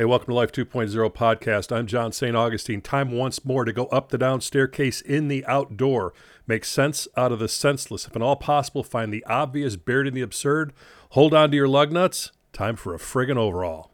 Hey, welcome to Life 2.0 podcast. I'm John St. Augustine. Time once more to go up the down staircase in the outdoor. Make sense out of the senseless. If at all possible, find the obvious buried in the absurd. Hold on to your lug nuts. Time for a friggin' overall.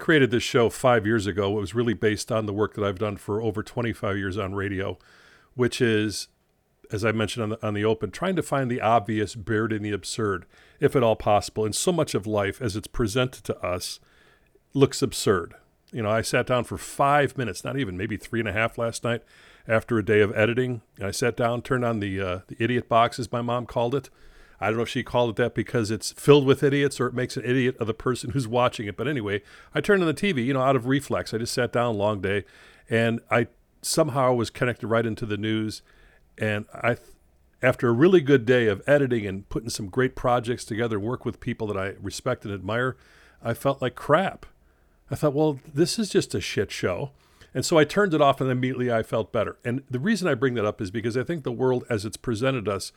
Created this show five years ago, it was really based on the work that I've done for over 25 years on radio, which is, as I mentioned on the, on the open, trying to find the obvious buried in the absurd, if at all possible. And so much of life, as it's presented to us, looks absurd. You know, I sat down for five minutes, not even, maybe three and a half last night after a day of editing. I sat down, turned on the, uh, the idiot box, as my mom called it I don't know if she called it that because it's filled with idiots or it makes an idiot of the person who's watching it. But anyway, I turned on the TV, you know, out of reflex. I just sat down, long day, and I somehow was connected right into the news. And I, after a really good day of editing and putting some great projects together, work with people that I respect and admire, I felt like crap. I thought, well, this is just a shit show. And so I turned it off and immediately I felt better. And the reason I bring that up is because I think the world as it's presented us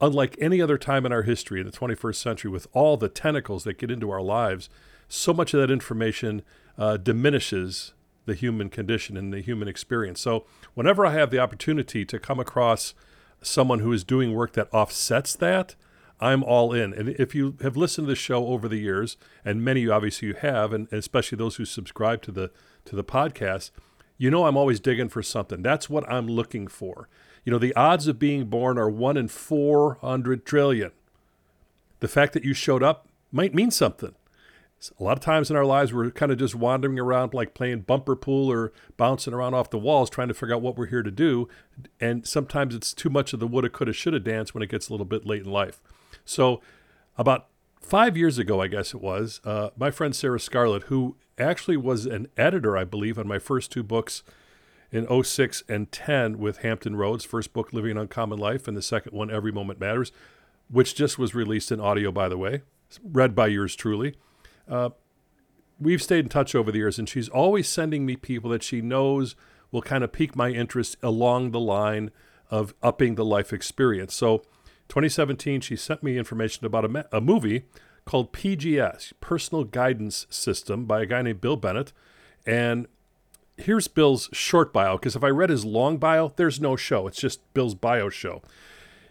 unlike any other time in our history in the 21st century, with all the tentacles that get into our lives, so much of that information uh, diminishes the human condition and the human experience. So, whenever I have the opportunity to come across someone who is doing work that offsets that, I'm all in. And if you have listened to the show over the years, and many obviously you have, and especially those who subscribe to the to the podcast, you know I'm always digging for something. That's what I'm looking for. You know, the odds of being born are one in 400 trillion. The fact that you showed up might mean something. A lot of times in our lives, we're kind of just wandering around like playing bumper pool or bouncing around off the walls trying to figure out what we're here to do. And sometimes it's too much of the woulda, coulda, shoulda dance when it gets a little bit late in life. So, about five years ago, I guess it was, uh, my friend Sarah Scarlett, who actually was an editor, I believe, on my first two books in 06 and 10 with Hampton Roads, first book, Living an Uncommon Life, and the second one, Every Moment Matters, which just was released in audio, by the way, read by yours truly. Uh, we've stayed in touch over the years, and she's always sending me people that she knows will kind of pique my interest along the line of upping the life experience. So, 2017, she sent me information about a, a movie called PGS, Personal Guidance System, by a guy named Bill Bennett. And here's Bill's short bio because if I read his long bio, there's no show. It's just Bill's bio show.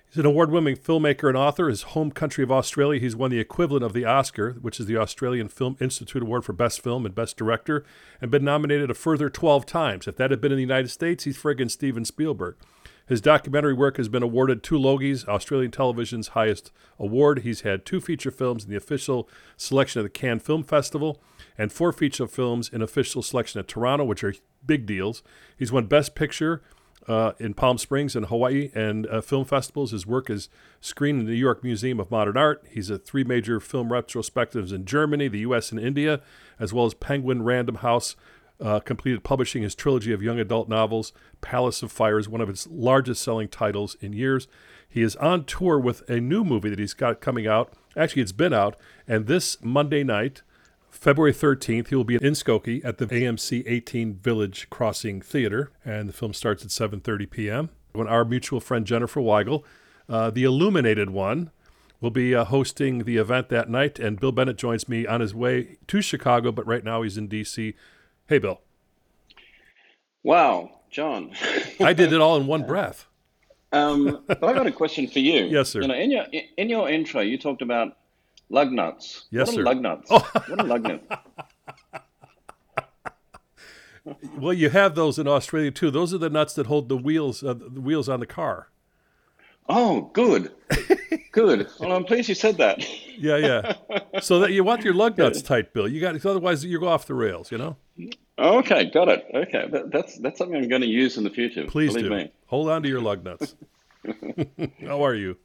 He's an award winning filmmaker and author. His home country of Australia, he's won the equivalent of the Oscar, which is the Australian Film Institute Award for Best Film and Best Director, and been nominated a further 12 times. If that had been in the United States, he's friggin' Steven Spielberg. His documentary work has been awarded two Logies, Australian television's highest award. He's had two feature films in the official selection of the Cannes Film Festival and four feature films in official selection at Toronto, which are big deals. He's won Best Picture uh, in Palm Springs and Hawaii and uh, film festivals. His work is screened in the New York Museum of Modern Art. He's at three major film retrospectives in Germany, the U.S., and India, as well as Penguin Random House uh, completed publishing his trilogy of young adult novels. Palace of Fire is one of its largest selling titles in years. He is on tour with a new movie that he's got coming out. Actually, it's been out. And this Monday night, February 13th, he will be in Skokie at the AMC 18 Village Crossing Theater. And the film starts at 7.30 p.m. When our mutual friend Jennifer Weigel, uh, the Illuminated one, will be uh, hosting the event that night. And Bill Bennett joins me on his way to Chicago, but right now he's in D.C. Hey, Bill. Wow, John. I did it all in one breath. Um, but I got a question for you. Yes, sir. You know, in your in your intro, you talked about lug nuts. Yes, what sir. Are lug nuts. Oh. what are lug nuts? well, you have those in Australia too. Those are the nuts that hold the wheels uh, the wheels on the car. Oh, good, good. Well, I'm pleased you said that. yeah, yeah. So that you want your lug nuts tight, Bill. You got otherwise you go off the rails. You know. Okay, got it. Okay, that, that's that's something I'm going to use in the future. Please do. Me. Hold on to your lug nuts. How are you?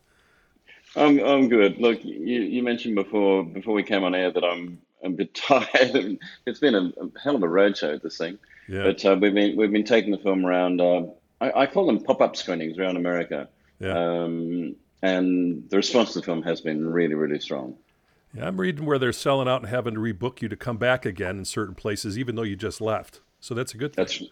I'm I'm good. Look, you, you mentioned before before we came on air that I'm I'm a bit tired. it's been a, a hell of a roadshow this thing. Yeah. But uh, we've been we've been taking the film around. Uh, I, I, call them pop up screenings around America. Yeah. Um, and the response to the film has been really really strong. Yeah, I'm reading where they're selling out and having to rebook you to come back again in certain places, even though you just left. So that's a good thing. That's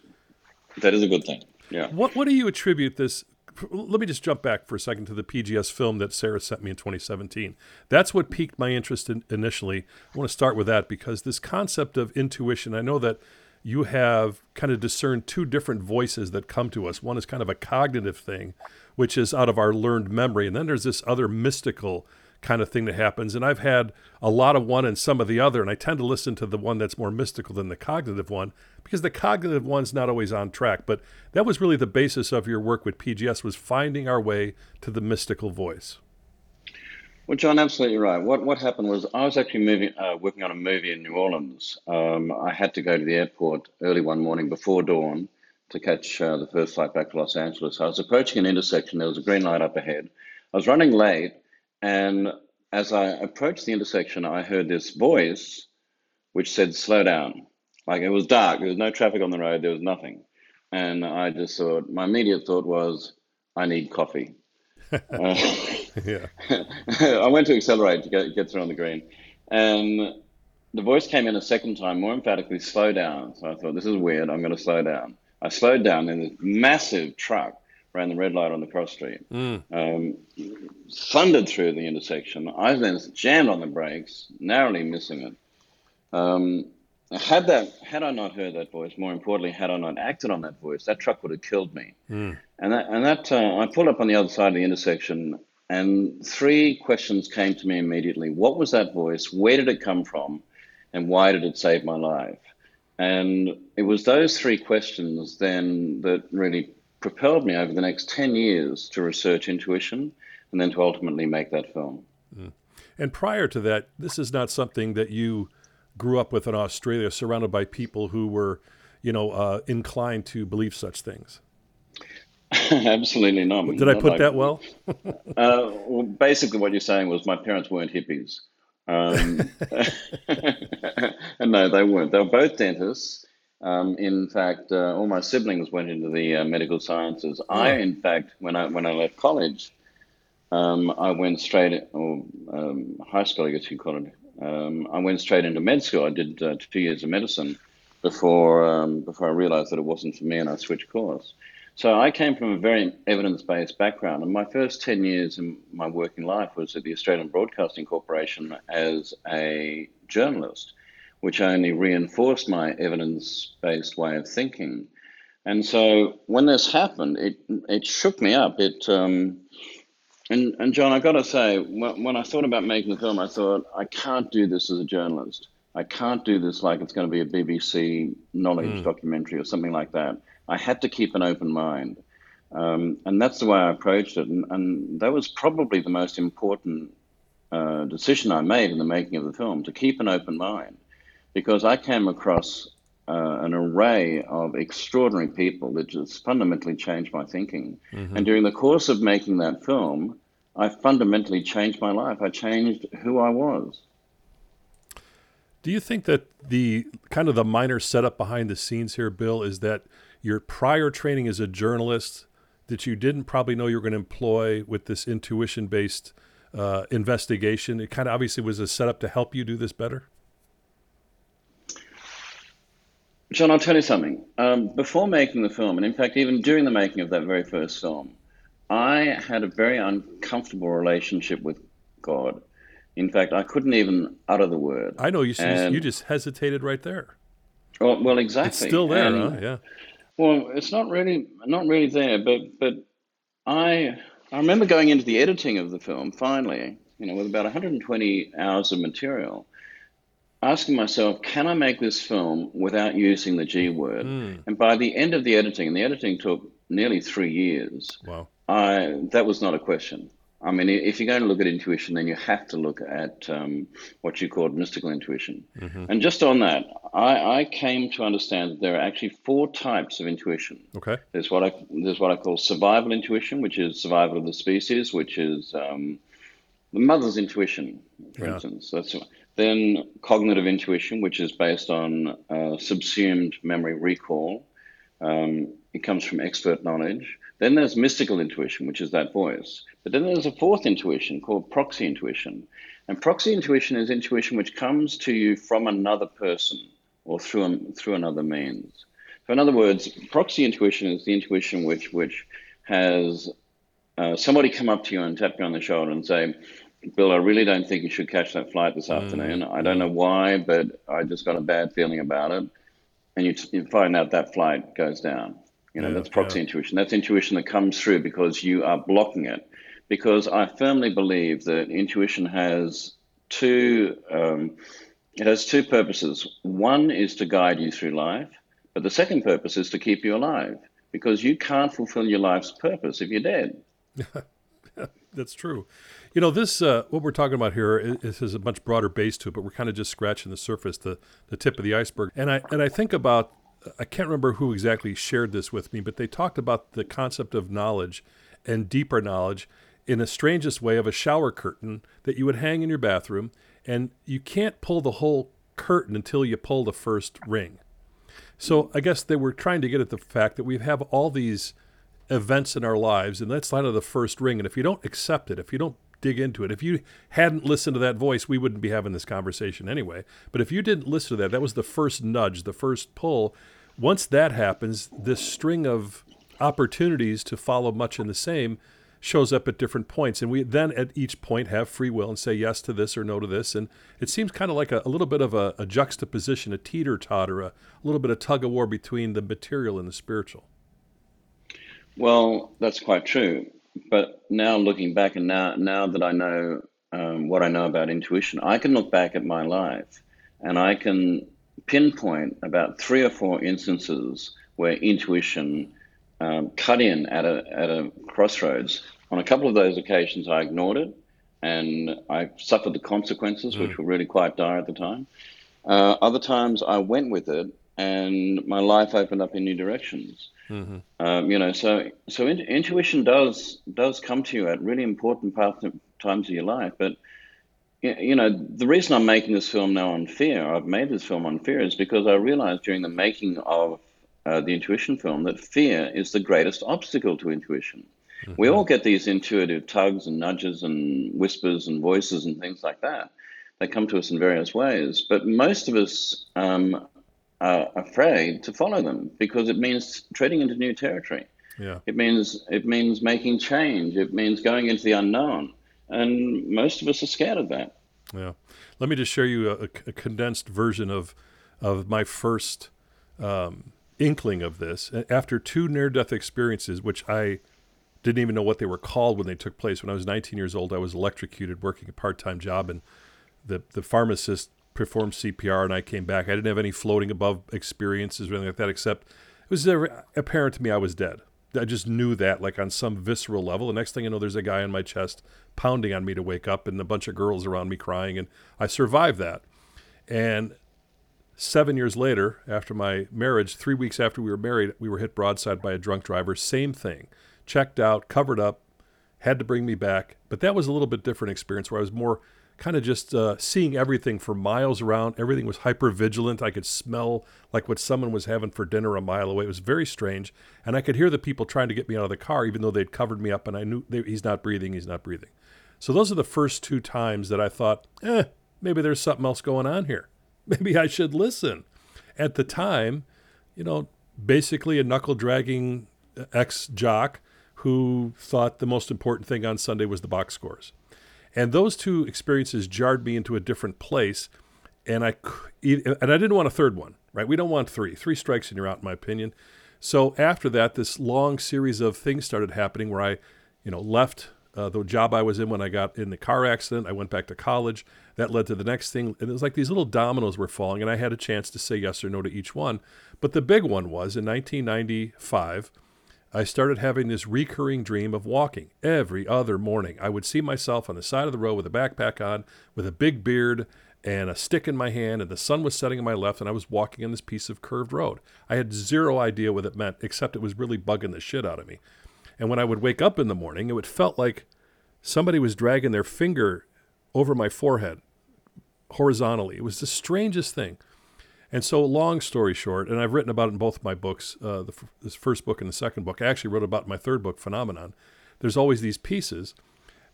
that is a good thing. Yeah. What What do you attribute this? Let me just jump back for a second to the PGS film that Sarah sent me in 2017. That's what piqued my interest in, initially. I want to start with that because this concept of intuition. I know that you have kind of discerned two different voices that come to us. One is kind of a cognitive thing, which is out of our learned memory, and then there's this other mystical kind of thing that happens. And I've had a lot of one and some of the other, and I tend to listen to the one that's more mystical than the cognitive one because the cognitive one's not always on track. But that was really the basis of your work with PGS was finding our way to the mystical voice. Well, John, absolutely right. What what happened was I was actually moving, uh, working on a movie in New Orleans. Um, I had to go to the airport early one morning before dawn to catch uh, the first flight back to Los Angeles. I was approaching an intersection. There was a green light up ahead. I was running late, and as I approached the intersection, I heard this voice which said, slow down. Like it was dark, there was no traffic on the road, there was nothing. And I just thought, my immediate thought was, I need coffee. uh, yeah. I went to accelerate to get, get through on the green. And the voice came in a second time, more emphatically, slow down. So I thought, this is weird, I'm going to slow down. I slowed down, and this massive truck ran the red light on the cross street, mm. um, thundered through the intersection. I then jammed on the brakes, narrowly missing it. Um, had that, had I not heard that voice, more importantly, had I not acted on that voice, that truck would have killed me. Mm. And that, and that, uh, I pulled up on the other side of the intersection, and three questions came to me immediately. What was that voice? Where did it come from? And why did it save my life? And it was those three questions then that really propelled me over the next 10 years to research intuition and then to ultimately make that film. Mm. And prior to that, this is not something that you grew up with in Australia, surrounded by people who were, you know, uh, inclined to believe such things. Absolutely not. Did not I put like, that well? uh, well? Basically, what you're saying was my parents weren't hippies. Um, and no, they weren't. They were both dentists. Um, in fact, uh, all my siblings went into the uh, medical sciences. Oh. I, in fact, when I when I left college, um, I went straight, or um, high school, I guess you call it. Um, I went straight into med school. I did uh, two years of medicine before um, before I realized that it wasn't for me, and I switched course. So I came from a very evidence-based background, and my first ten years in my working life was at the Australian Broadcasting Corporation as a journalist which only reinforced my evidence based way of thinking. And so when this happened, it, it shook me up. It, um, and, and John, I've got to say, when, when I thought about making the film, I thought, I can't do this as a journalist. I can't do this like it's going to be a BBC knowledge mm. documentary or something like that. I had to keep an open mind. Um, and that's the way I approached it. And, and that was probably the most important uh, decision I made in the making of the film to keep an open mind because I came across uh, an array of extraordinary people that just fundamentally changed my thinking. Mm-hmm. And during the course of making that film, I fundamentally changed my life. I changed who I was. Do you think that the kind of the minor setup behind the scenes here, Bill, is that your prior training as a journalist that you didn't probably know you were going to employ with this intuition based uh, investigation, it kind of obviously was a setup to help you do this better? John, I'll tell you something. Um, before making the film, and in fact, even during the making of that very first film, I had a very uncomfortable relationship with God. In fact, I couldn't even utter the word. I know you. And, you just hesitated right there. Well, well, exactly. It's still there, and, huh? Yeah. Well, it's not really not really there, but but I I remember going into the editing of the film finally, you know, with about 120 hours of material, asking myself, can I make this film without using the G word? Mm. And by the end of the editing, and the editing took nearly three years, wow. I, that was not a question. I mean, if you're going to look at intuition, then you have to look at um, what you called mystical intuition. Mm-hmm. And just on that, I, I, came to understand that there are actually four types of intuition. Okay. There's what I there's what I call survival intuition, which is survival of the species, which is um, the mother's intuition, for yeah. instance. That's then cognitive intuition, which is based on uh, subsumed memory recall. Um, it comes from expert knowledge. Then there's mystical intuition, which is that voice. But then there's a fourth intuition called proxy intuition. And proxy intuition is intuition which comes to you from another person or through, through another means. So, in other words, proxy intuition is the intuition which, which has uh, somebody come up to you and tap you on the shoulder and say, Bill, I really don't think you should catch that flight this mm. afternoon. I don't know why, but I just got a bad feeling about it. And you, you find out that flight goes down. You know, yeah, that's proxy yeah. intuition. That's intuition that comes through because you are blocking it. Because I firmly believe that intuition has two um, it has two purposes. One is to guide you through life, but the second purpose is to keep you alive because you can't fulfill your life's purpose if you're dead. That's true. You know, this uh, what we're talking about here is, is, a much broader base to it, but we're kind of just scratching the surface, the the tip of the iceberg. And I and I think about I can't remember who exactly shared this with me, but they talked about the concept of knowledge and deeper knowledge in the strangest way of a shower curtain that you would hang in your bathroom, and you can't pull the whole curtain until you pull the first ring. So I guess they were trying to get at the fact that we have all these events in our lives, and that's kind of the first ring. And if you don't accept it, if you don't dig into it, if you hadn't listened to that voice, we wouldn't be having this conversation anyway. But if you didn't listen to that, that was the first nudge, the first pull. Once that happens, this string of opportunities to follow much in the same shows up at different points. And we then at each point have free will and say yes to this or no to this. And it seems kind of like a, a little bit of a, a juxtaposition, a teeter totter, a, a little bit of tug of war between the material and the spiritual. Well, that's quite true. But now looking back, and now now that I know um, what I know about intuition, I can look back at my life, and I can pinpoint about three or four instances where intuition um, cut in at a at a crossroads. On a couple of those occasions, I ignored it, and I suffered the consequences, mm. which were really quite dire at the time. Uh, other times, I went with it, and my life opened up in new directions. Mm-hmm. Um, you know, so so in, intuition does does come to you at really important parts of, times of your life. But you know, the reason I'm making this film now on fear, I've made this film on fear, is because I realized during the making of uh, the intuition film that fear is the greatest obstacle to intuition. Mm-hmm. We all get these intuitive tugs and nudges and whispers and voices and things like that. They come to us in various ways, but most of us um, are afraid to follow them because it means treading into new territory. Yeah. It means it means making change. It means going into the unknown, and most of us are scared of that. Yeah. Let me just share you a, a condensed version of of my first um, inkling of this. After two near-death experiences, which I didn't even know what they were called when they took place. When I was 19 years old, I was electrocuted working a part-time job, and the the pharmacist performed CPR and I came back. I didn't have any floating above experiences or anything like that, except it was apparent to me I was dead. I just knew that, like on some visceral level. The next thing I know, there's a guy on my chest pounding on me to wake up, and a bunch of girls around me crying, and I survived that. And seven years later, after my marriage, three weeks after we were married, we were hit broadside by a drunk driver. Same thing, checked out, covered up, had to bring me back. But that was a little bit different experience where I was more kind of just uh, seeing everything for miles around. Everything was hyper vigilant. I could smell like what someone was having for dinner a mile away. It was very strange, and I could hear the people trying to get me out of the car, even though they'd covered me up, and I knew they, he's not breathing. He's not breathing. So those are the first two times that I thought, eh, maybe there's something else going on here. Maybe I should listen. At the time, you know, basically a knuckle dragging ex jock who thought the most important thing on Sunday was the box scores. And those two experiences jarred me into a different place. And I and I didn't want a third one, right? We don't want three. Three strikes and you're out, in my opinion. So after that, this long series of things started happening where I, you know, left uh, the job I was in when I got in the car accident. I went back to college. That led to the next thing. And it was like these little dominoes were falling, and I had a chance to say yes or no to each one. But the big one was in 1995. I started having this recurring dream of walking every other morning. I would see myself on the side of the road with a backpack on, with a big beard and a stick in my hand, and the sun was setting on my left, and I was walking on this piece of curved road. I had zero idea what it meant, except it was really bugging the shit out of me. And when I would wake up in the morning, it would felt like somebody was dragging their finger over my forehead horizontally. It was the strangest thing. And so, long story short, and I've written about it in both my books, uh, the, this first book and the second book. I actually wrote about my third book, Phenomenon. There's always these pieces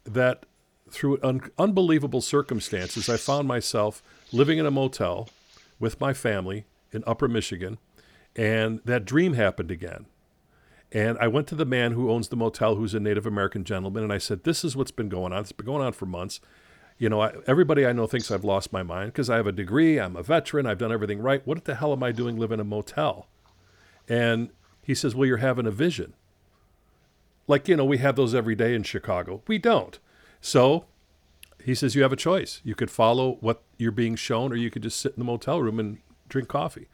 that through un- unbelievable circumstances, I found myself living in a motel with my family in Upper Michigan, and that dream happened again. And I went to the man who owns the motel, who's a Native American gentleman, and I said, "This is what's been going on. It's been going on for months. You know, I, everybody I know thinks I've lost my mind because I have a degree, I'm a veteran, I've done everything right. What the hell am I doing living in a motel?" And he says, "Well, you're having a vision." Like you know, we have those every day in Chicago. We don't. So he says you have a choice. You could follow what you're being shown, or you could just sit in the motel room and drink coffee.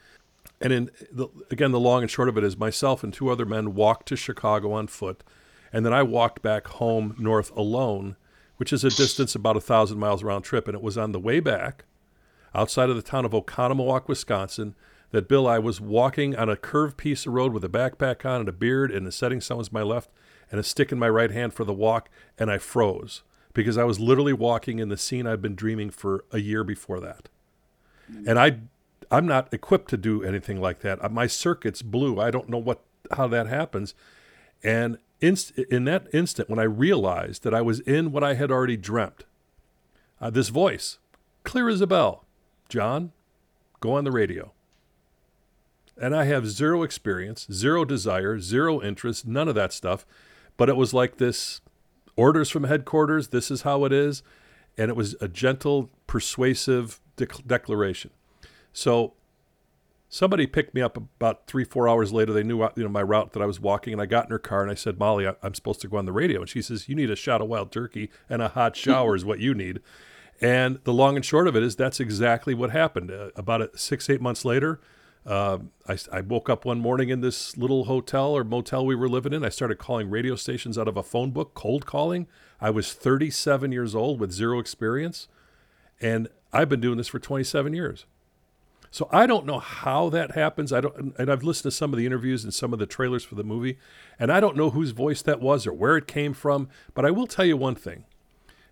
And in the, again, the long and short of it is myself and two other men walked to Chicago on foot, and then I walked back home north alone, which is a distance about a thousand miles round trip. And it was on the way back, outside of the town of Oconomowoc, Wisconsin, that Bill I was walking on a curved piece of road with a backpack on and a beard, and the setting sun was my left, and a stick in my right hand for the walk, and I froze because I was literally walking in the scene I'd been dreaming for a year before that. And I I'm not equipped to do anything like that. My circuits blew. I don't know what how that happens. And inst- in that instant, when I realized that I was in what I had already dreamt, uh, this voice, clear as a bell, John, go on the radio. And I have zero experience, zero desire, zero interest, none of that stuff. But it was like this orders from headquarters, this is how it is. And it was a gentle, persuasive de- declaration. So somebody picked me up about three, four hours later. They knew you know my route that I was walking, and I got in her car and I said, "Molly, I'm supposed to go on the radio." And she says, "You need a shot of wild turkey and a hot shower is what you need." And the long and short of it is that's exactly what happened. Uh, about a, six, eight months later, uh, I, I, woke up one morning in this little hotel or motel we were living in. I started calling radio stations out of a phone book, cold calling. I was 37 years old with zero experience, and I've been doing this for 27 years. So I don't know how that happens. I don't, and I've listened to some of the interviews and some of the trailers for the movie, and I don't know whose voice that was or where it came from. But I will tell you one thing.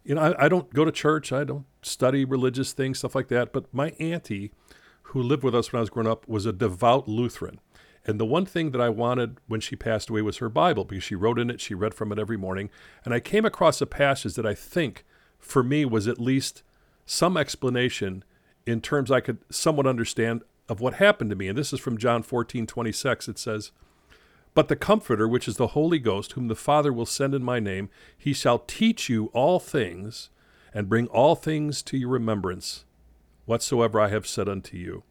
You know, I, I don't go to church. I don't study religious things, stuff like that. But my auntie, who lived with us when I was growing up, was a devout Lutheran. And the one thing that I wanted when she passed away was her Bible because she wrote in it, she read from it every morning. And I came across a passage that I think, for me, was at least some explanation in terms I could somewhat understand of what happened to me. And this is from John 14, 26. It says, But the Comforter, which is the Holy Ghost, whom the Father will send in my name, he shall teach you all things and bring all things to your remembrance, whatsoever I have said unto you.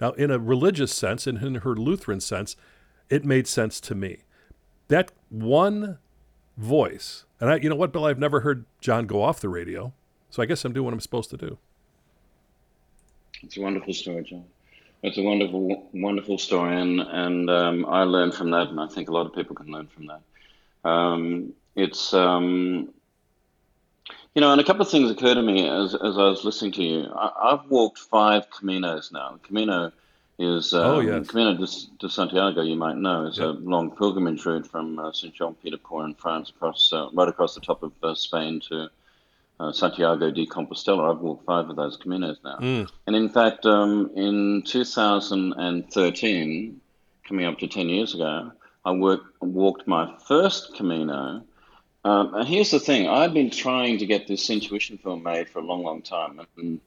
Now, in a religious sense, and in her Lutheran sense, it made sense to me. That one voice, and I, you know what, Bill, I've never heard John go off the radio, so I guess I'm doing what I'm supposed to do. It's a wonderful story, John. It's a wonderful, wonderful story, and and um, I learned from that, and I think a lot of people can learn from that. Um, it's um, you know, and a couple of things occurred to me as as I was listening to you. I, have walked five Caminos now. Camino is um, oh, yes. Camino de, de, Santiago. You might know is yep. a long pilgrimage route from uh, Saint Jean Pied de Port in France across uh, right across the top of uh, Spain to uh, Santiago de Compostela. I've walked five of those Caminos now. Mm. And in fact, um, in 2013, coming up to 10 years ago, I worked, walked my first Camino. Um, and here's the thing I've been trying to get this intuition film made for a long, long time. And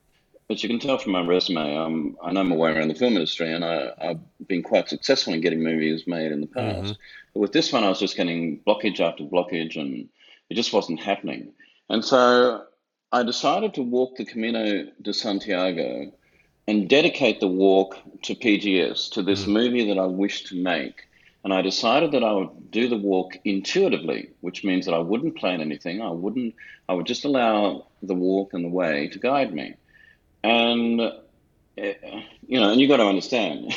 as you can tell from my resume, um, I know my way around the film industry, and I, have been quite successful in getting movies made in the past. Mm-hmm. But with this one, I was just getting blockage after blockage, and it just wasn't happening. And so I decided to walk the Camino de Santiago and dedicate the walk to PGS, to this mm. movie that I wished to make. And I decided that I would do the walk intuitively, which means that I wouldn't plan anything. I wouldn't, I would just allow the walk and the way to guide me. And, eh, you know, and you got to understand,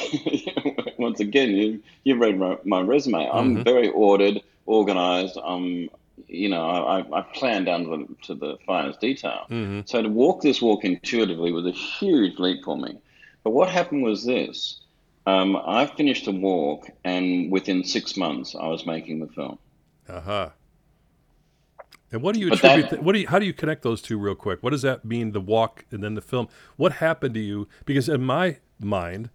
once again, you, you've read my, my resume. I'm mm-hmm. very ordered, organized. I'm, you know, I, I plan down to the, to the finest detail. Mm-hmm. So to walk this walk intuitively was a huge leap for me. But what happened was this. Um, I finished a walk, and within six months, I was making the film. Uh huh. And what do you attribute? That, what do you? How do you connect those two real quick? What does that mean? The walk and then the film. What happened to you? Because in my mind,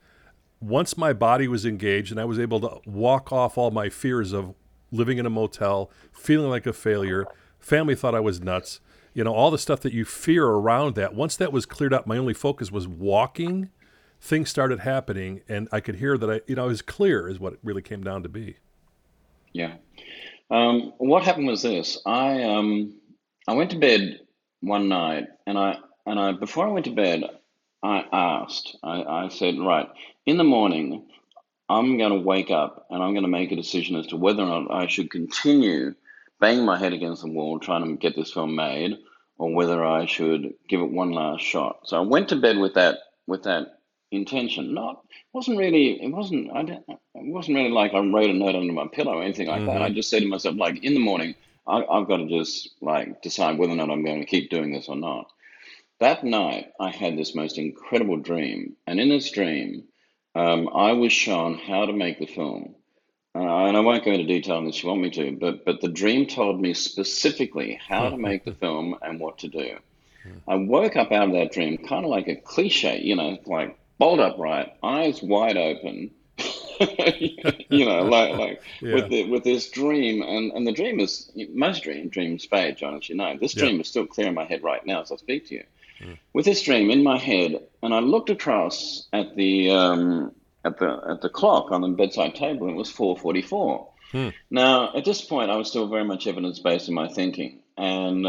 once my body was engaged and I was able to walk off all my fears of living in a motel, feeling like a failure. Family thought I was nuts. you know, all the stuff that you fear around that. Once that was cleared up, my only focus was walking. Things started happening, and I could hear that I, you know, it was clear is what it really came down to be. Yeah. Um, what happened was this. I um, I went to bed one night, and I and I before I went to bed, I asked. I, I said, right, in the morning, I'm going to wake up and I'm going to make a decision as to whether or not I should continue banging my head against the wall trying to get this film made, or whether I should give it one last shot. So I went to bed with that with that intention. Not wasn't really it wasn't I didn't, it wasn't really like I wrote a note under my pillow or anything like mm-hmm. that. I just said to myself like in the morning I, I've got to just like decide whether or not I'm going to keep doing this or not. That night I had this most incredible dream, and in this dream um, I was shown how to make the film. Uh, and I won't go into detail unless you want me to, but but the dream told me specifically how to make the film and what to do. I woke up out of that dream kind of like a cliche, you know, like bolt upright, eyes wide open, you know, like like yeah. with the, with this dream, and and the dream is most dream dreams fade, John, as you know. This dream yeah. is still clear in my head right now as I speak to you. Mm. With this dream in my head, and I looked across at the um, at the at the clock on the bedside table, and it was four forty four. Hmm. Now, at this point, I was still very much evidence based in my thinking, and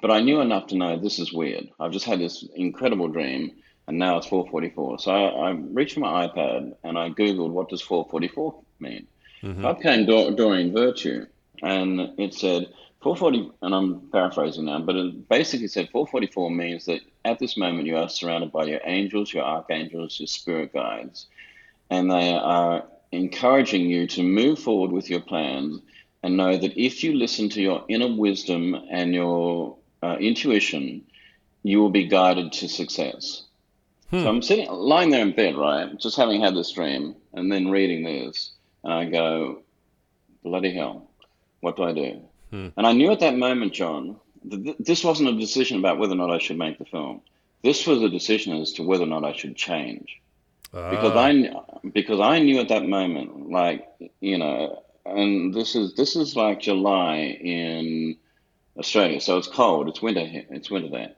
but I knew enough to know this is weird. I've just had this incredible dream, and now it's four forty four. So I, I, reached for my iPad and I googled what does four forty four mean. Mm-hmm. Up came Doreen Virtue, and it said 440, and I'm paraphrasing now, but it basically said 444 means that at this moment you are surrounded by your angels, your archangels, your spirit guides, and they are encouraging you to move forward with your plans and know that if you listen to your inner wisdom and your uh, intuition, you will be guided to success. Hmm. So I'm sitting, lying there in bed, right, just having had this dream, and then reading this, and I go, bloody hell, what do I do? Hmm. And I knew at that moment, John, that this wasn't a decision about whether or not I should make the film. This was a decision as to whether or not I should change. Because ah. I because I knew at that moment, like you know, and this is this is like July in Australia, so it's cold. It's winter here. It's winter there,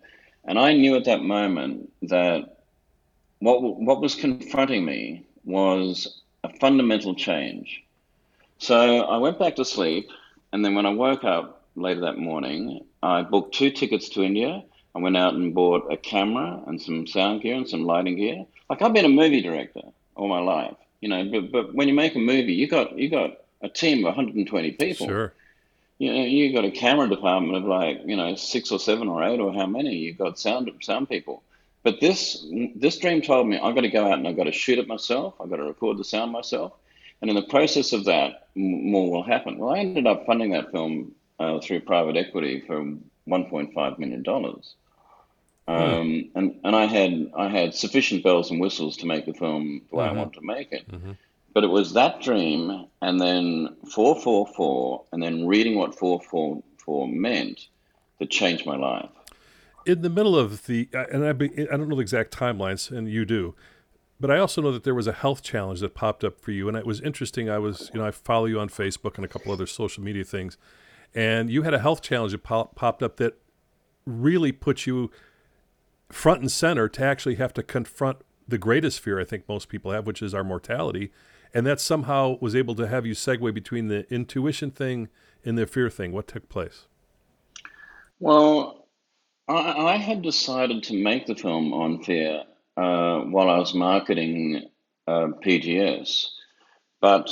and I knew at that moment that what what was confronting me was a fundamental change. So I went back to sleep and then when I woke up later that morning, I booked two tickets to India. I went out and bought a camera and some sound gear and some lighting gear. Like I've been a movie director all my life, you know. But, but when you make a movie, you got you got a team of 120 people. Sure. You know, you got a camera department of like you know six or seven or eight or how many. You've got sound sound people. But this this dream told me I've got to go out and I've got to shoot it myself. I've got to record the sound myself. And in the process of that, more will happen. Well, I ended up funding that film uh, through private equity for 1.5 million dollars. Hmm. Um, and and I had I had sufficient bells and whistles to make the film the way mm-hmm. I wanted to make it. Mm-hmm. But it was that dream, and then 444, and then reading what 444 meant that changed my life. In the middle of the, and I, I don't know the exact timelines, and you do, but I also know that there was a health challenge that popped up for you, and it was interesting. I was, you know, I follow you on Facebook and a couple other social media things, and you had a health challenge that pop- popped up that really put you front and center to actually have to confront the greatest fear I think most people have, which is our mortality, and that somehow was able to have you segue between the intuition thing and the fear thing. What took place? Well, I, I had decided to make the film on fear uh, while I was marketing uh, PGS. But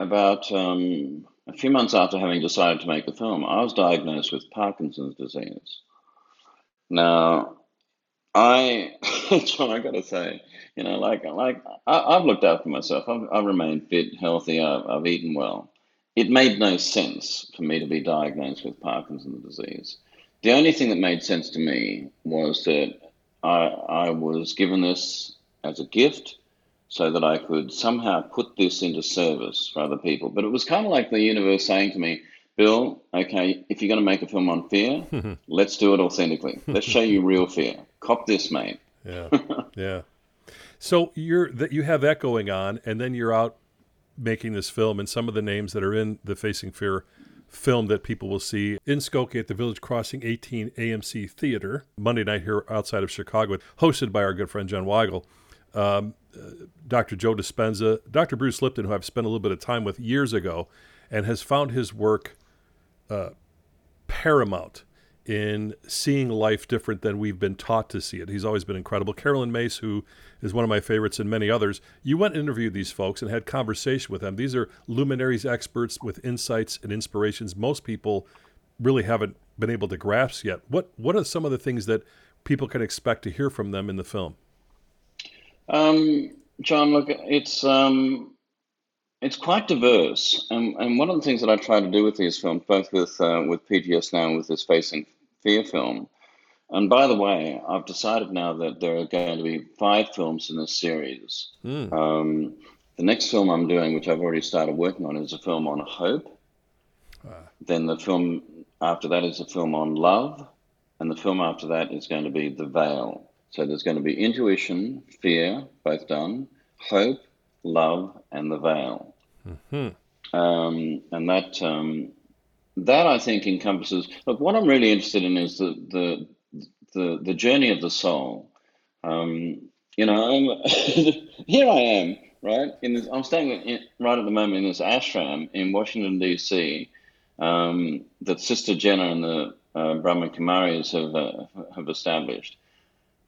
about um, a few months after having decided to make the film, I was diagnosed with Parkinson's disease. Now, I, John, I got to say, you know, like like I, have looked after myself. I've, I've remained fit, healthy. I've, I've eaten well. It made no sense for me to be diagnosed with Parkinson's disease. The only thing that made sense to me was that I, I was given this as a gift so that I could somehow put this into service for other people. But it was kind of like the universe saying to me, Bill, okay, if you're going to make a film on fear, let's do it authentically. Let's show you real fear. Cop this, mate. yeah, yeah. So you're that you have that going on, and then you're out making this film, and some of the names that are in the Facing Fear film that people will see in Skokie at the Village Crossing 18 AMC Theater, Monday night here outside of Chicago, hosted by our good friend John Weigel. Um, uh, Dr. Joe Dispenza, Dr. Bruce Lipton, who I've spent a little bit of time with years ago, and has found his work uh, paramount in seeing life different than we've been taught to see it. He's always been incredible. Caroline Myss, who is one of my favorites and many others, you went and interviewed these folks and had conversation with them. These are luminaries, experts with insights and inspirations most people really haven't been able to grasp yet. What what are some of the things that people can expect to hear from them in the film? Um, John, look, it's um, it's quite diverse, and, and one of the things that I try to do with these films, both with uh, with PGS now and with this Facing Fear film, and by the way, I've decided now that there are going to be five films in this series. Mm. Um, the next film I'm doing, which I've already started working on, is a film on hope. Uh. Then the film after that is a film on love, and the film after that is going to be The Veil. So there's going to be intuition, fear, both done, hope, love, and the veil. Mm-hmm. Um, and that um, that I think encompasses. Look, what I'm really interested in is the the the, the journey of the soul. Um, you know, here I am, right? In this, I'm staying in, right at the moment in this ashram in Washington D.C. Um, that Sister Jenna and the uh, Brahma Kumaris have uh, have established.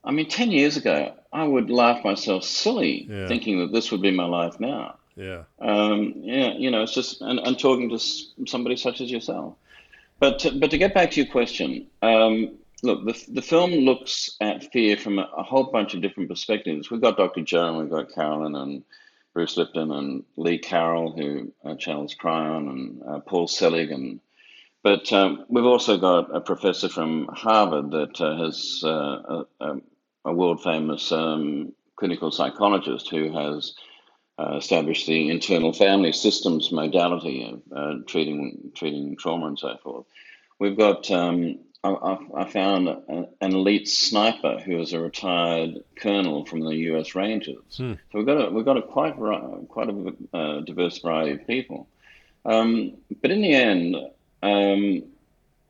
I mean, 10 years ago, I would laugh myself silly yeah. thinking that this would be my life now. Yeah. Um, yeah, you know, it's just, and, and talking to somebody such as yourself. But to, but to get back to your question, um, look, the, the film looks at fear from a, a, whole bunch of different perspectives. We've got Dr. Joe, and we've got Caroline and Bruce Lipton and Lee Carroll, who uh, channels Kryon, and uh, Paul Selig and but um, we've also got a professor from Harvard that uh, has uh, a, a world famous um, clinical psychologist who has uh, established the internal family systems modality of uh, treating treating trauma and so forth. We've got um, I, I, found an elite sniper who is a retired colonel from the U.S. Rangers. Hmm. So we've got a we've got a quite quite a uh, diverse variety of people. Um, but in the end, um,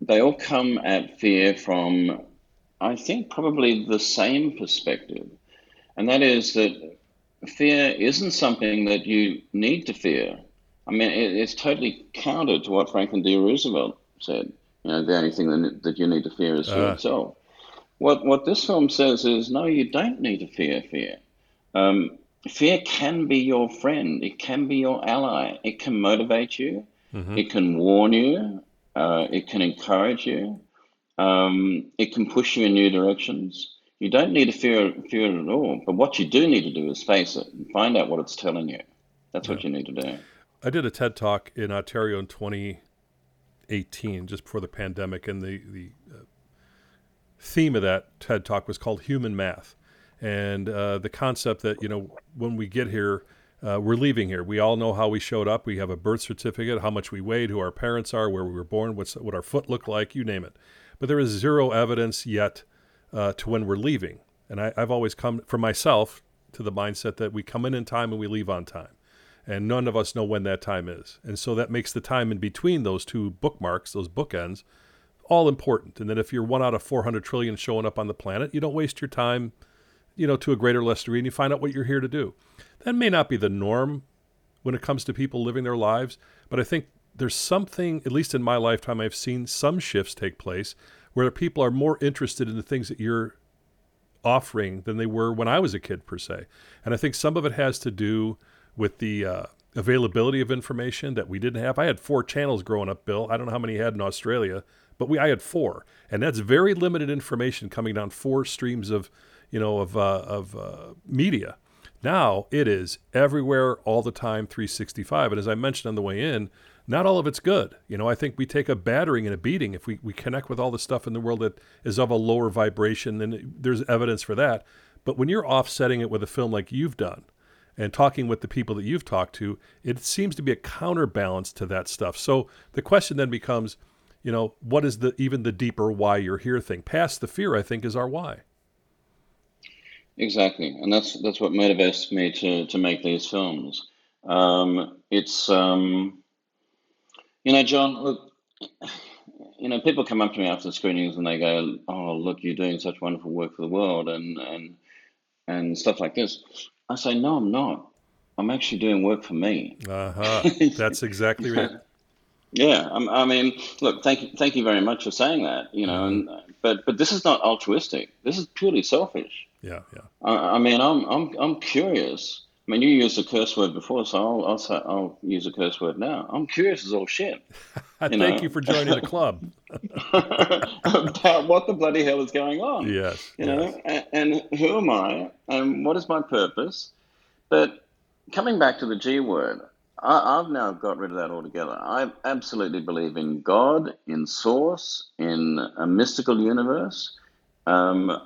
they all come at fear from I think probably the same perspective, and that is that fear isn't something that you need to fear. I mean, it, it's totally counter to what Franklin D. Roosevelt said. You know, the only thing that, that you need to fear is fear uh. itself. What what this film says is, no, you don't need to fear fear. Um, fear can be your friend. It can be your ally. It can motivate you. Mm-hmm. It can warn you. Uh, it can encourage you. Um, it can push you in new directions. You don't need to fear, fear it at all. But what you do need to do is face it and find out what it's telling you. That's yeah. what you need to do. I did a TED talk in Ontario in 2018, just before the pandemic, and the the uh, theme of that TED talk was called human math, and uh, the concept that you know when we get here. Uh, we're leaving here. We all know how we showed up. We have a birth certificate, how much we weighed, who our parents are, where we were born, what's what our foot looked like, you name it but there is zero evidence yet uh, to when we're leaving. And I, I've always come for myself to the mindset that we come in in time and we leave on time. And none of us know when that time is. And so that makes the time in between those two bookmarks, those bookends, all important. And that if you're one out of 400 trillion showing up on the planet, you don't waste your time, you know, to a greater or less degree and you find out what you're here to do. That may not be the norm when it comes to people living their lives, but I think there's something, at least in my lifetime, I've seen some shifts take place where people are more interested in the things that you're offering than they were when I was a kid, per se. And I think some of it has to do with the uh, availability of information that we didn't have. I had four channels growing up, Bill. I don't know how many you had in Australia, but we I had four, and that's very limited information coming down four streams of, you know, of uh, of uh, media. Now it is everywhere, all the time, 365. And as I mentioned on the way in, not all of it's good. You know, I think we take a battering and a beating if we, we connect with all the stuff in the world that is of a lower vibration, then there's evidence for that. But when you're offsetting it with a film like you've done and talking with the people that you've talked to, it seems to be a counterbalance to that stuff. So the question then becomes, you know, what is the even the deeper why you're here thing? Past the fear, I think, is our why. Exactly, and that's that's what motivates me to to make these films. Um, it's um, you know, John, look, you know, people come up to me after screenings and they go, "Oh, look, you're doing such wonderful work for the world," and and and stuff like this. I say, "No, I'm not. I'm actually doing work for me." Uh huh. That's exactly right. Yeah, I mean, look, thank you, thank you very much for saying that. You know, and but but this is not altruistic. This is purely selfish. Yeah, yeah. I, I mean, I'm I'm I'm curious. I mean, you used a curse word before, so I'll I'll, say, I'll use a curse word now. I'm curious as all shit. Thank know? you for joining the club. about what the bloody hell is going on. Yes. You yes. know, and, and who am I, and what is my purpose? But coming back to the G word, I, have now got rid of that altogether. I absolutely believe in God, in Source, in a mystical universe. Um,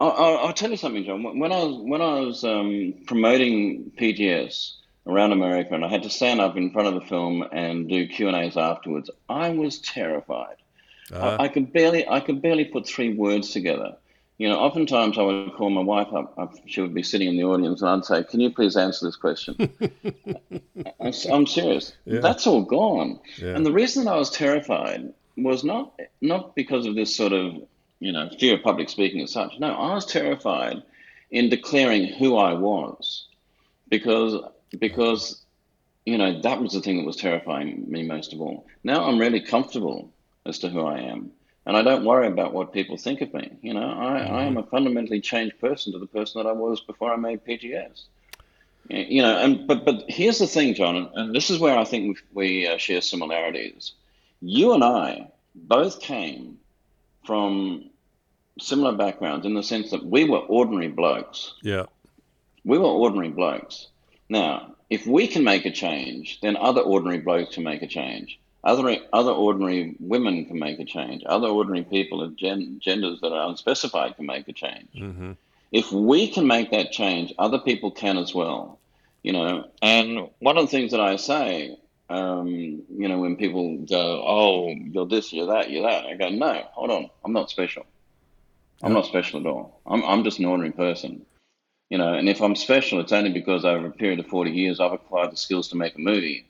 I'll, I'll, tell you something, John. When I was when I was um, promoting PGS around America, and I had to stand up in front of the film and do Q and A's afterwards, I was terrified. Uh-huh. I, I, could barely I could barely put three words together you know, oftentimes I would call my wife up. She would be sitting in the audience, and I'd say, "Can you please answer this question?" I'm serious. Yeah. That's all gone. Yeah. And the reason that I was terrified was not not because of this sort of you know fear of public speaking as such. No, I was terrified in declaring who I was, because because you know that was the thing that was terrifying me most of all. Now I'm really comfortable as to who I am and I don't worry about what people think of me. You know, I. I am a fundamentally changed person to the person that I was before I made PGS. You know, and but but here's the thing, John, and this is where I think we uh, share similarities. You and I both came from similar backgrounds in the sense that we were ordinary blokes. Yeah, we were ordinary blokes. Now, if we can make a change, then other ordinary blokes can make a change. Other, other ordinary women can make a change. Other ordinary people of gen, genders that are unspecified can make a change. Mm-hmm. If we can make that change, other people can as well. You know, and one of the things that I say, um, you know, when people go, "Oh, you're this, you're that, you're that," I go, "No, hold on, I'm not special. I'm not special at all. I'm I'm just an ordinary person." You know, and if I'm special, it's only because over a period of 40 years, I've acquired the skills to make a movie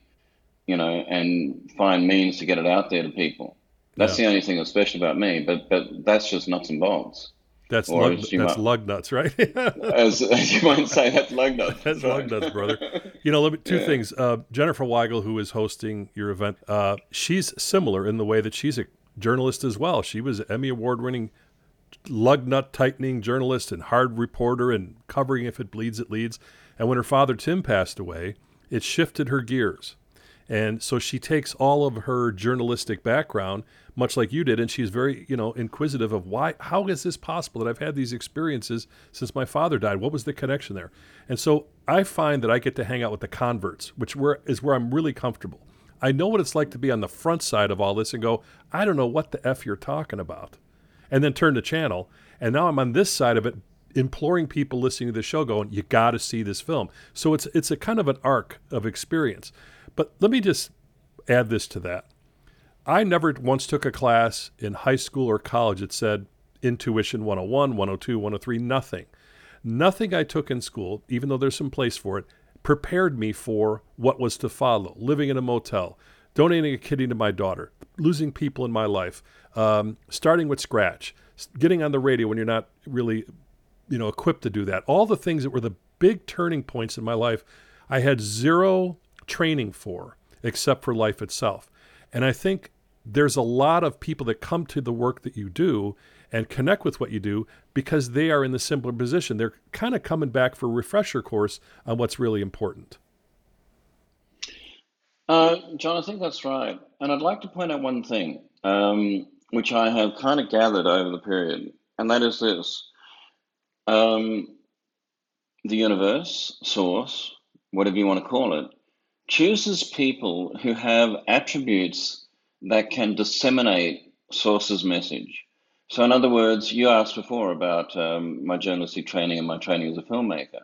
you know, and find means to get it out there to people. That's yeah. the only thing that's special about me. But but that's just nuts and bolts. That's lug, that's might, lug nuts, right? as, as, you might say, that's lug nuts. that's right. lug nuts, brother. You know, me, two yeah. things. Uh, Jennifer Weigel, who is hosting your event, uh, she's similar in the way that she's a journalist as well. She was Emmy award winning lug nut tightening journalist and hard reporter and covering if it bleeds, it leads. And when her father Tim passed away, it shifted her gears. And so she takes all of her journalistic background, much like you did, and she's very, you know, inquisitive of why, how is this possible that I've had these experiences since my father died? What was the connection there? And so I find that I get to hang out with the converts, which is where I'm really comfortable. I know what it's like to be on the front side of all this and go, I don't know what the F you're talking about. And then turn the channel. And now I'm on this side of it, imploring people listening to the show, going, you got to see this film. So it's it's a kind of an arc of experience. But let me just add this to that. I never once took a class in high school or college that said Intuition 101, 102, 103, nothing. Nothing I took in school, even though there's some place for it, prepared me for what was to follow living in a motel, donating a kidney to my daughter, losing people in my life, um, starting with scratch, getting on the radio when you're not really you know equipped to do that all the things that were the big turning points in my life i had zero training for except for life itself. And I think there's a lot of people that come to the work that you do and connect with what you do because they are in the simpler position. They're kind of coming back for a refresher course on what's really important. Uh, John, I think that's right. And I'd like to point out one thing, um, which I have kind of gathered over the period, and that is this um, the universe, source, whatever you want to call it, chooses people who have attributes that can disseminate source's message. So, in other words, you asked before about um, my journalistic training and my training as a filmmaker.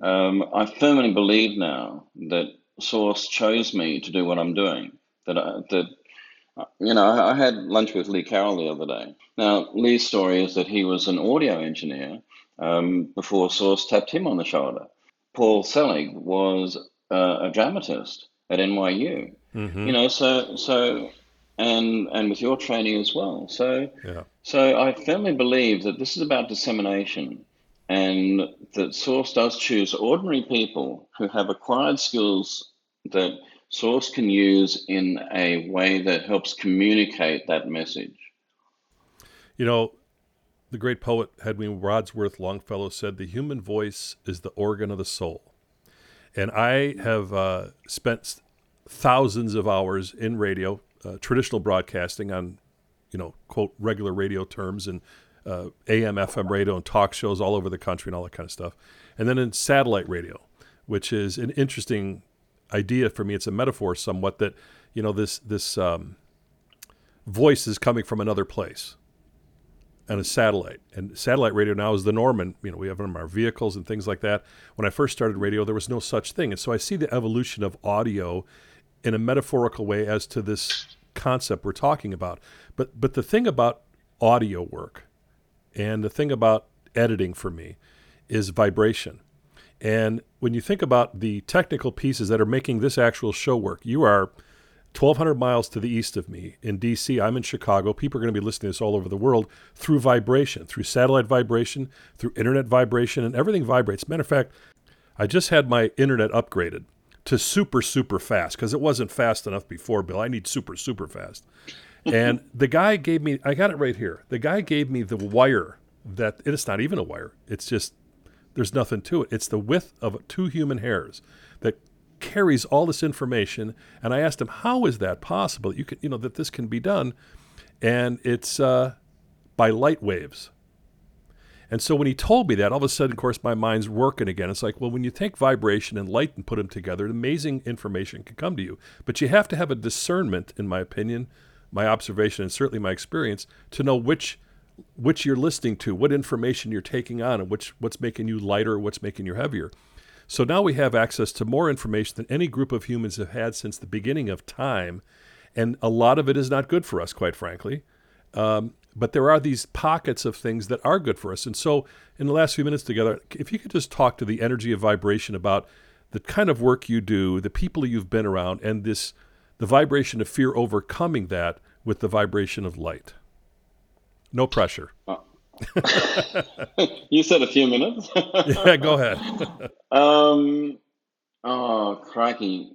Um, I firmly believe now that Source chose me to do what I'm doing. That I, that you know, I had lunch with Lee Carroll the other day. Now, Lee's story is that he was an audio engineer um, before Source tapped him on the shoulder. Paul Selig was uh, a dramatist at NYU. Mm-hmm. You know, so so and and with your training as well. So Yeah. so I firmly believe that this is about dissemination, and that Source does choose ordinary people who have acquired skills that Source can use in a way that helps communicate that message. You know, the great poet Hedwig Wadsworth Longfellow said, "The human voice is the organ of the soul." And I have uh, spent thousands of hours in radio, uh, traditional broadcasting on, you know, quote regular radio terms and uh, AM, FM radio and talk shows all over the country and all that kind of stuff, and then in satellite radio, which is an interesting idea for me. It's a metaphor somewhat that you know this this um, voice is coming from another place and a satellite. And satellite radio now is the norm, and you know we have them in our vehicles and things like that. When I first started radio, there was no such thing, and so I see the evolution of audio in a metaphorical way as to this concept we're talking about. But but the thing about audio work, and the thing about editing for me, is vibration. And when you think about the technical pieces that are making this actual show work, you are 1,200 miles to the east of me in DC. I'm in Chicago. People are going to be listening to this all over the world through vibration, through satellite vibration, through internet vibration, and everything vibrates. Matter of fact, I just had my internet upgraded to super, super fast because it wasn't fast enough before, Bill. I need super, super fast. and the guy gave me, I got it right here. The guy gave me the wire that, it's not even a wire, it's just, there's nothing to it. It's the width of two human hairs that carries all this information. And I asked him, how is that possible? You can, you know, that this can be done, and it's uh, by light waves. And so when he told me that, all of a sudden, of course, my mind's working again. It's like, well, when you take vibration and light and put them together, amazing information can come to you. But you have to have a discernment, in my opinion, my observation, and certainly my experience, to know which which you're listening to, what information you're taking on, and which what's making you lighter, what's making you heavier. So now we have access to more information than any group of humans have had since the beginning of time. And a lot of it is not good for us, quite frankly. Um, but there are these pockets of things that are good for us. And so, in the last few minutes together, if you could just talk to the energy of vibration about the kind of work you do, the people you've been around, and this the vibration of fear overcoming that with the vibration of light. No pressure. Oh. you said a few minutes. yeah, go ahead. um, oh, crikey,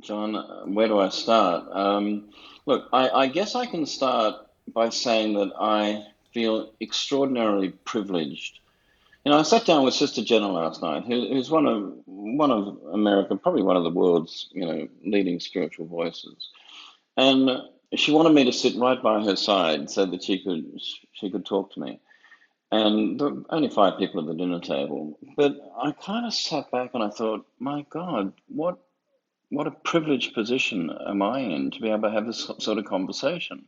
John, where do I start? Um, look, I, I guess I can start by saying that I feel extraordinarily privileged. You know, I sat down with Sister Jenna last night, who, who's one of one of America, probably one of the world's you know leading spiritual voices, and she wanted me to sit right by her side so that she could she could talk to me and there were only five people at the dinner table. But I kind of sat back and I thought, my God, what what a privileged position am I in to be able to have this sort of conversation?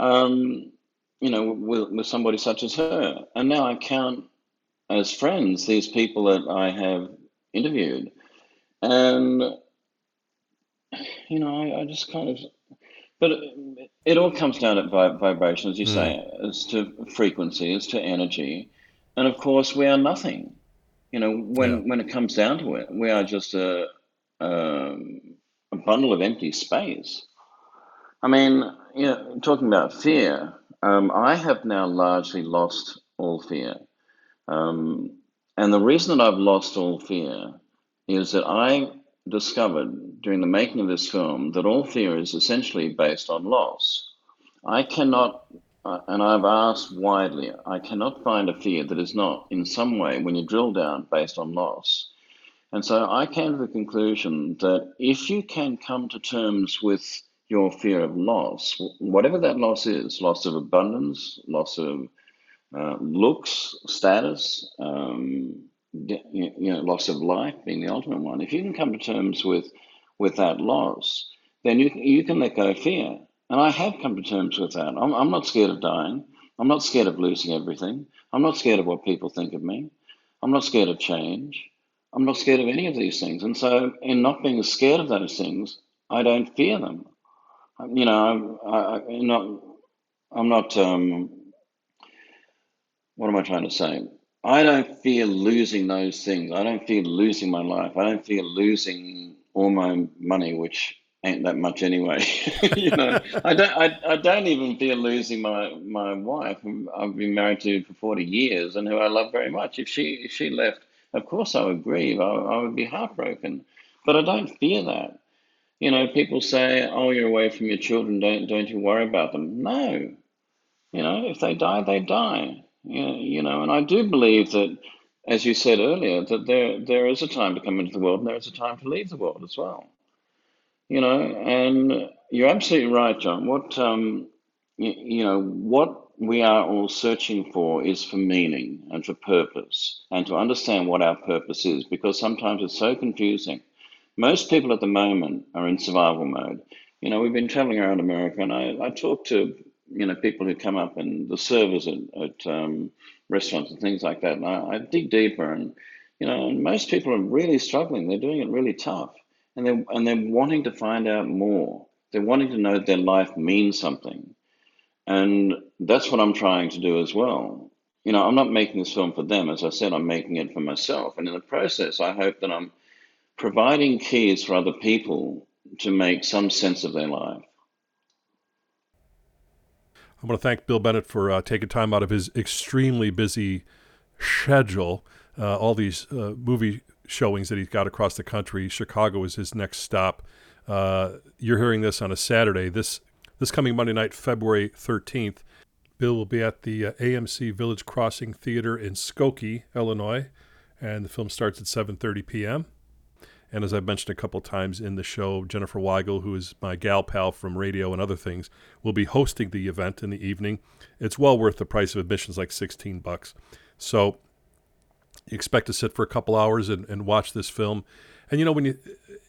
Um, you know, with, with somebody such as her. And now I count as friends these people that I have interviewed. And, you know, I, I just kind of but it, it all comes down to vibration, as you mm. say, as to frequency, as to energy, and of course we are nothing. You know, when yeah. when it comes down to it, we are just a, a a bundle of empty space. I mean, you know, talking about fear, um, I have now largely lost all fear, um, and the reason that I've lost all fear is that I discovered during the making of this film that all fear is essentially based on loss. I cannot, uh, and I've asked widely, I cannot find a fear that is not in some way, when you drill down, based on loss. And so I came to the conclusion that if you can come to terms with your fear of loss, whatever that loss is loss of abundance, loss of uh, looks, status, um, you know, loss of life being the ultimate one. If you can come to terms with with that loss, then you you can let go of fear. And I have come to terms with that. I'm, I'm not scared of dying. I'm not scared of losing everything. I'm not scared of what people think of me. I'm not scared of change. I'm not scared of any of these things. And so, in not being scared of those things, I don't fear them. You know, I, am not. I'm not. Um, what am I trying to say? I don't fear losing those things. I don't fear losing my life. I don't fear losing all my money, which ain't that much anyway. you know, I don't, I, I don't even fear losing my, my wife, I've been married to for 40 years and who I love very much. If she, if she left, of course I would grieve. I, I would be heartbroken, but I don't fear that. You know, people say, "Oh, you're away from your children. Don't don't you worry about them?" No, you know, if they die, they die. You know, and I do believe that, as you said earlier, that there there is a time to come into the world and there is a time to leave the world as well. You know, and you're absolutely right, John. What um, you, you know, what we are all searching for is for meaning and for purpose and to understand what our purpose is because sometimes it's so confusing. Most people at the moment are in survival mode. You know, we've been traveling around America and I, I talk to, you know, people who come up and the servers at, at um, restaurants and things like that. And I, I dig deeper and, you know, and most people are really struggling. They're doing it really tough and they're, and they're wanting to find out more. They're wanting to know their life means something. And that's what I'm trying to do as well. You know, I'm not making this film for them. As I said, I'm making it for myself. And in the process, I hope that I'm providing keys for other people to make some sense of their life. I want to thank Bill Bennett for uh, taking time out of his extremely busy schedule. Uh, all these uh, movie showings that he's got across the country. Chicago is his next stop. Uh, you're hearing this on a Saturday. This this coming Monday night, February 13th, Bill will be at the uh, AMC Village Crossing Theater in Skokie, Illinois, and the film starts at 7:30 p.m. And as I've mentioned a couple times in the show, Jennifer Weigel, who is my gal pal from radio and other things, will be hosting the event in the evening. It's well worth the price of admissions, like 16 bucks. So expect to sit for a couple hours and, and watch this film. And you know, when you,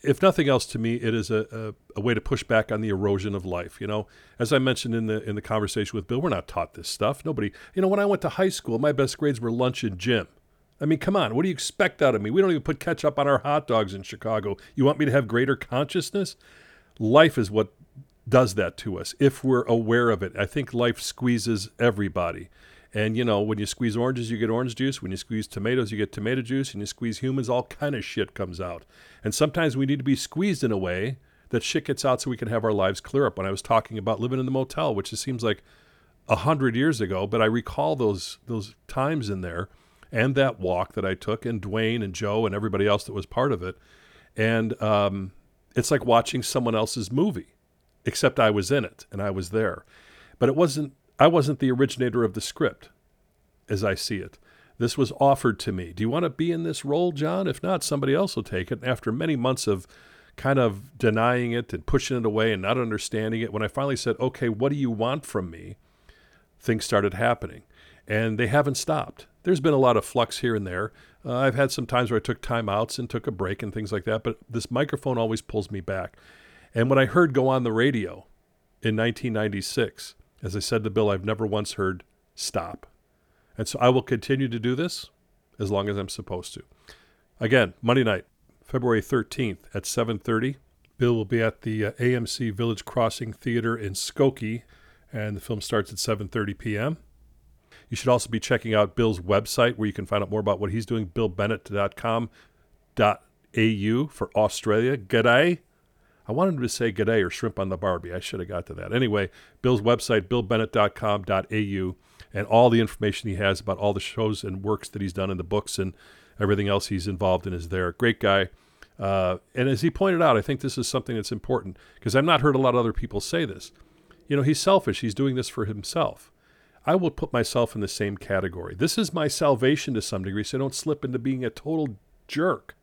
if nothing else, to me, it is a, a, a, way to push back on the erosion of life. You know, as I mentioned in the in the conversation with Bill, we're not taught this stuff. Nobody, you know, when I went to high school, my best grades were lunch and gym. I mean, come on, what do you expect out of me? We don't even put ketchup on our hot dogs in Chicago. You want me to have greater consciousness? Life is what does that to us if we're aware of it. I think life squeezes everybody. And you know, when you squeeze oranges, you get orange juice. When you squeeze tomatoes, you get tomato juice. And you squeeze humans, all kind of shit comes out. And sometimes we need to be squeezed in a way that shit gets out so we can have our lives clear up. When I was talking about living in the motel, which it seems like a hundred years ago, but I recall those those times in there and that walk that I took, and Dwayne and Joe and everybody else that was part of it. And um, it's like watching someone else's movie, except I was in it and I was there. But it wasn't I wasn't the originator of the script, as I see it. This was offered to me. Do you want to be in this role, John? If not, somebody else will take it. And after many months of kind of denying it and pushing it away and not understanding it, when I finally said, okay, what do you want from me? Things started happening. And they haven't stopped. There's been a lot of flux here and there. Uh, I've had some times where I took timeouts and took a break and things like that, but this microphone always pulls me back. And when I heard go on the radio in 1996, as I said to Bill, I've never once heard stop. And so I will continue to do this as long as I'm supposed to. Again, Monday night, February 13th at 7:30. Bill will be at the uh, AMC Village Crossing Theater in Skokie, and the film starts at 7:30 p.m. You should also be checking out Bill's website where you can find out more about what he's doing, billbennett.com.au for Australia. G'day. I wanted to say g'day or shrimp on the Barbie. I should have got to that. Anyway, Bill's website, billbennett.com.au, and all the information he has about all the shows and works that he's done in the books and everything else he's involved in is there. Great guy. Uh, and as he pointed out, I think this is something that's important because I've not heard a lot of other people say this. You know, he's selfish. He's doing this for himself. I will put myself in the same category. This is my salvation to some degree, so I don't slip into being a total jerk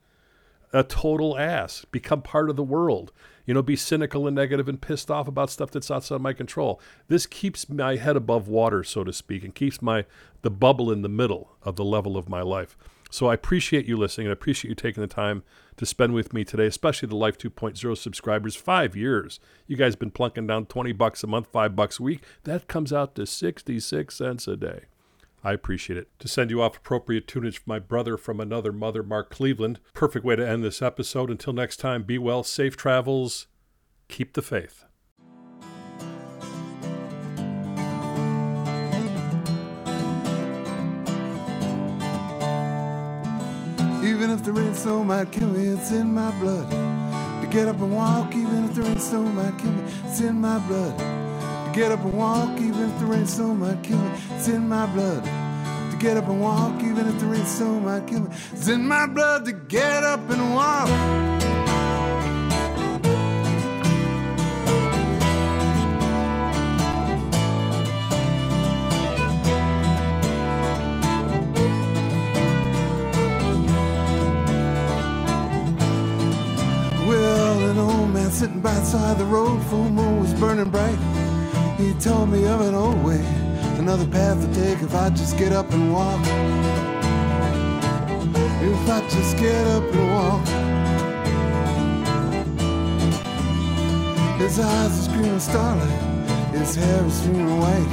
a total ass, become part of the world, you know, be cynical and negative and pissed off about stuff that's outside my control. This keeps my head above water, so to speak, and keeps my the bubble in the middle of the level of my life. So I appreciate you listening and I appreciate you taking the time to spend with me today, especially the Life 2.0 subscribers. Five years. You guys been plunking down 20 bucks a month, five bucks a week. That comes out to 66 cents a day. I appreciate it. To send you off appropriate tunage for my brother from another mother, Mark Cleveland. Perfect way to end this episode. Until next time, be well, safe travels, keep the faith. So might kill me, it's in my blood To get up and walk, even if the rain snow might kill me, it's in my blood. To get up and walk, even if the rain snow might kill me, it's in my blood. To get up and walk, even if the rain snow might kill me, it's in my blood to get up and walk. Sitting by the side the road, full moon was burning bright. He told me of an old way, another path to take if I just get up and walk. If I just get up and walk. His eyes were screaming starlight, his hair was streaming white.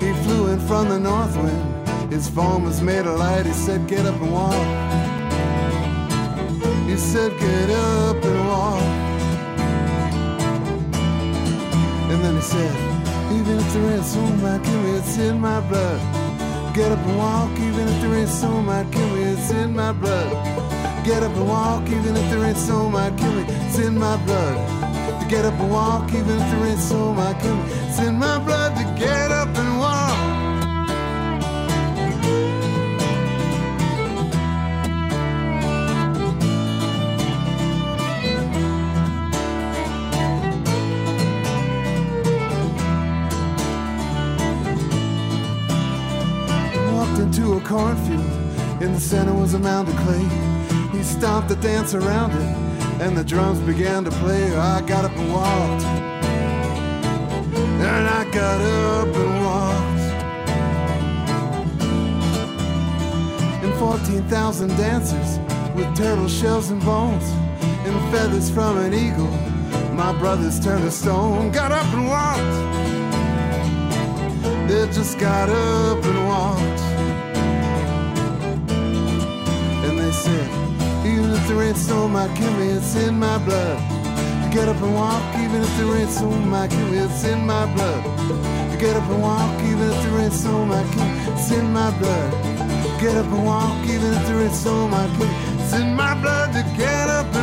He flew in from the north wind, his form was made of light. He said, Get up and walk. He said, Get up and walk. And then he said, even if there ain't so might kill me, it's in my blood. Get up and walk, even if there ain't so might kill me, it's in my blood. Get up and walk, even if there ain't so might kill me, it's in my blood. To get up and walk, even if there ain't so might kill me, it's in my blood to get up cornfield. In the center was a mound of clay. He stomped the dance around it, and the drums began to play. I got up and walked. And I got up and walked. And 14,000 dancers with turtle shells and bones and feathers from an eagle. My brothers turned to stone, got up and walked. They just got up and walked. Said, even if there ain't so my me, it's in my blood. To get up and walk, even if there ain't so my me, it's in my blood. To get up and walk, even if there ain't so my me, it's in my blood. Get up and walk, even if there ain't so my me, it's in my blood to get up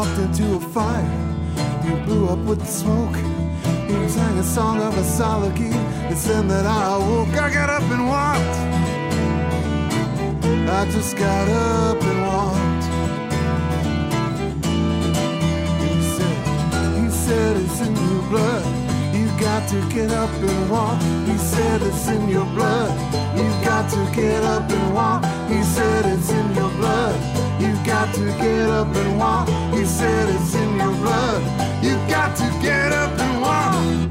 walked into a fire. You blew up with the smoke. He sang a song of a solid key. It's then that I awoke. I got up and walked. I just got up and walked. He said, he said it's in your blood. You got to get up and walk. He said it's in your blood. You got to get up and walk. He said it's in your blood got to get up and walk. He said it's in your blood. You got to get up and walk.